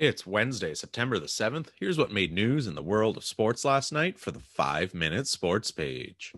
It's Wednesday, September the 7th. Here's what made news in the world of sports last night for the 5 Minute Sports page.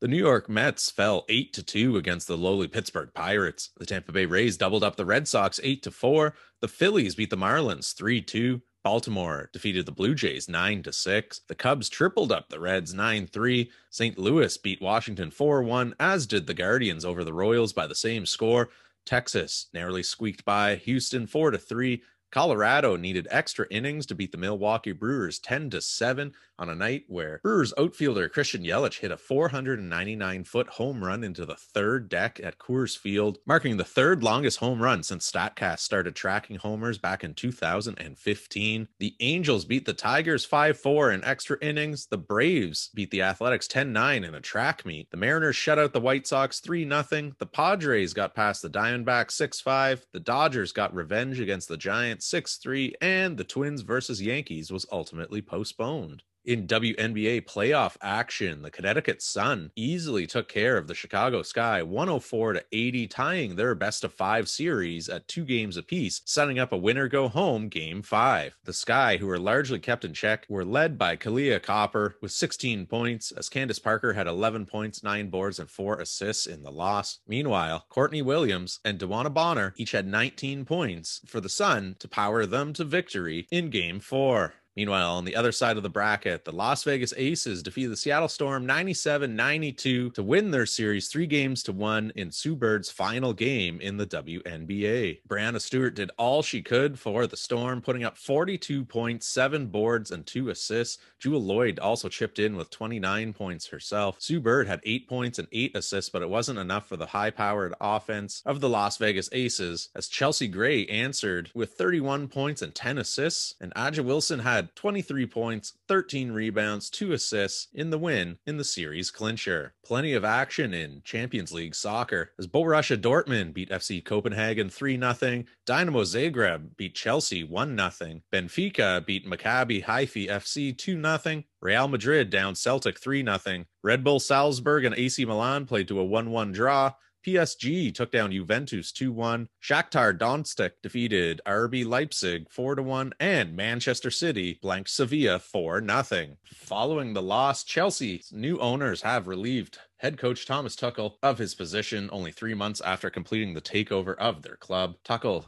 The New York Mets fell 8 to 2 against the lowly Pittsburgh Pirates. The Tampa Bay Rays doubled up the Red Sox 8 to 4. The Phillies beat the Marlins 3 2. Baltimore defeated the Blue Jays 9 to 6. The Cubs tripled up the Reds 9-3. St. Louis beat Washington 4-1 as did the Guardians over the Royals by the same score. Texas narrowly squeaked by Houston 4 to 3. Colorado needed extra innings to beat the Milwaukee Brewers 10 to 7 on a night where Brewers outfielder Christian Yelich hit a 499 foot home run into the third deck at Coors Field, marking the third longest home run since StatCast started tracking homers back in 2015. The Angels beat the Tigers 5 4 in extra innings. The Braves beat the Athletics 10 9 in a track meet. The Mariners shut out the White Sox 3 0. The Padres got past the Diamondbacks 6 5. The Dodgers got revenge against the Giants 6 3, and the Twins versus Yankees was ultimately postponed. In WNBA playoff action, the Connecticut Sun easily took care of the Chicago Sky 104 to 80, tying their best of five series at two games apiece, setting up a winner go home game five. The Sky, who were largely kept in check, were led by Kahleah Copper with 16 points, as Candace Parker had 11 points, nine boards, and four assists in the loss. Meanwhile, Courtney Williams and DeWanna Bonner each had 19 points for the Sun to power them to victory in game four. Meanwhile, on the other side of the bracket, the Las Vegas Aces defeated the Seattle Storm 97 92 to win their series three games to one in Sue Bird's final game in the WNBA. Breanna Stewart did all she could for the Storm, putting up 42 points, seven boards, and two assists. Jewell Lloyd also chipped in with 29 points herself. Sue Bird had eight points and eight assists, but it wasn't enough for the high powered offense of the Las Vegas Aces, as Chelsea Gray answered with 31 points and 10 assists, and A'ja Wilson had had 23 points, 13 rebounds, 2 assists in the win in the series clincher. Plenty of action in Champions League soccer as Borussia Dortmund beat FC Copenhagen 3 0, Dynamo Zagreb beat Chelsea 1 0, Benfica beat Maccabi Haifa FC 2 0, Real Madrid down Celtic 3 0, Red Bull Salzburg and AC Milan played to a 1 1 draw, PSG took down Juventus 2-1. Shakhtar Donetsk defeated RB Leipzig 4-1 and Manchester City blanked Sevilla 4-0. Following the loss, Chelsea's new owners have relieved head coach Thomas Tuchel of his position only 3 months after completing the takeover of their club. Tuchel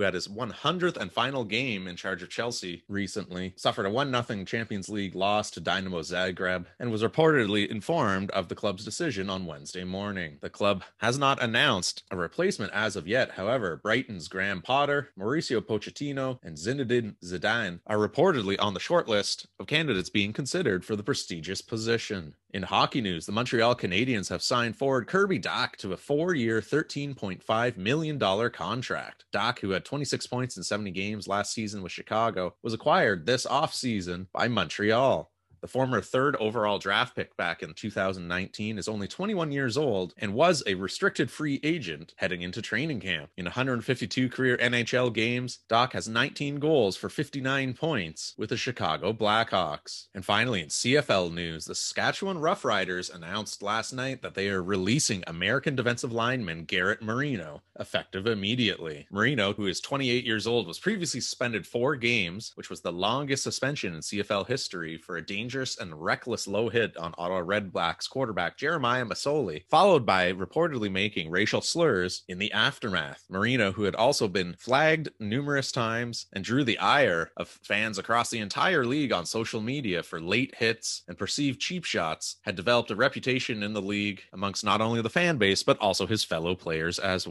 who had his 100th and final game in charge of Chelsea recently, suffered a 1 0 Champions League loss to Dynamo Zagreb and was reportedly informed of the club's decision on Wednesday morning. The club has not announced a replacement as of yet. However, Brighton's Graham Potter, Mauricio Pochettino, and Zinedine Zidane are reportedly on the shortlist of candidates being considered for the prestigious position. In hockey news, the Montreal Canadiens have signed forward Kirby Dach to a four year, $13.5 million contract. Dach, who had 26 points in 70 games last season with Chicago, was acquired this offseason by Montreal. The former third overall draft pick back in 2019 is only 21 years old and was a restricted free agent heading into training camp. In 152 career NHL games, Dach has 19 goals for 59 points with the Chicago Blackhawks. And finally, in CFL news, the Saskatchewan Roughriders announced last night that they are releasing American defensive lineman Garrett Marino effective immediately. Marino, who is 28 years old, was previously suspended four games, which was the longest suspension in CFL history for a dangerous and reckless low hit on Ottawa Redblacks quarterback Jeremiah Masoli, followed by reportedly making racial slurs in the aftermath. Marino, who had also been flagged numerous times and drew the ire of fans across the entire league on social media for late hits and perceived cheap shots, had developed a reputation in the league amongst not only the fan base, but also his fellow players as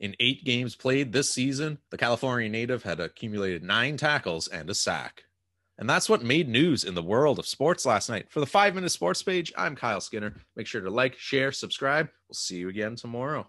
In eight games played this season, the California native had accumulated nine tackles and a sack. And that's what made news in the world of sports last night. For the five minute sports page, I'm Kyle Skinner. Make sure to like, share, subscribe. We'll see you again tomorrow.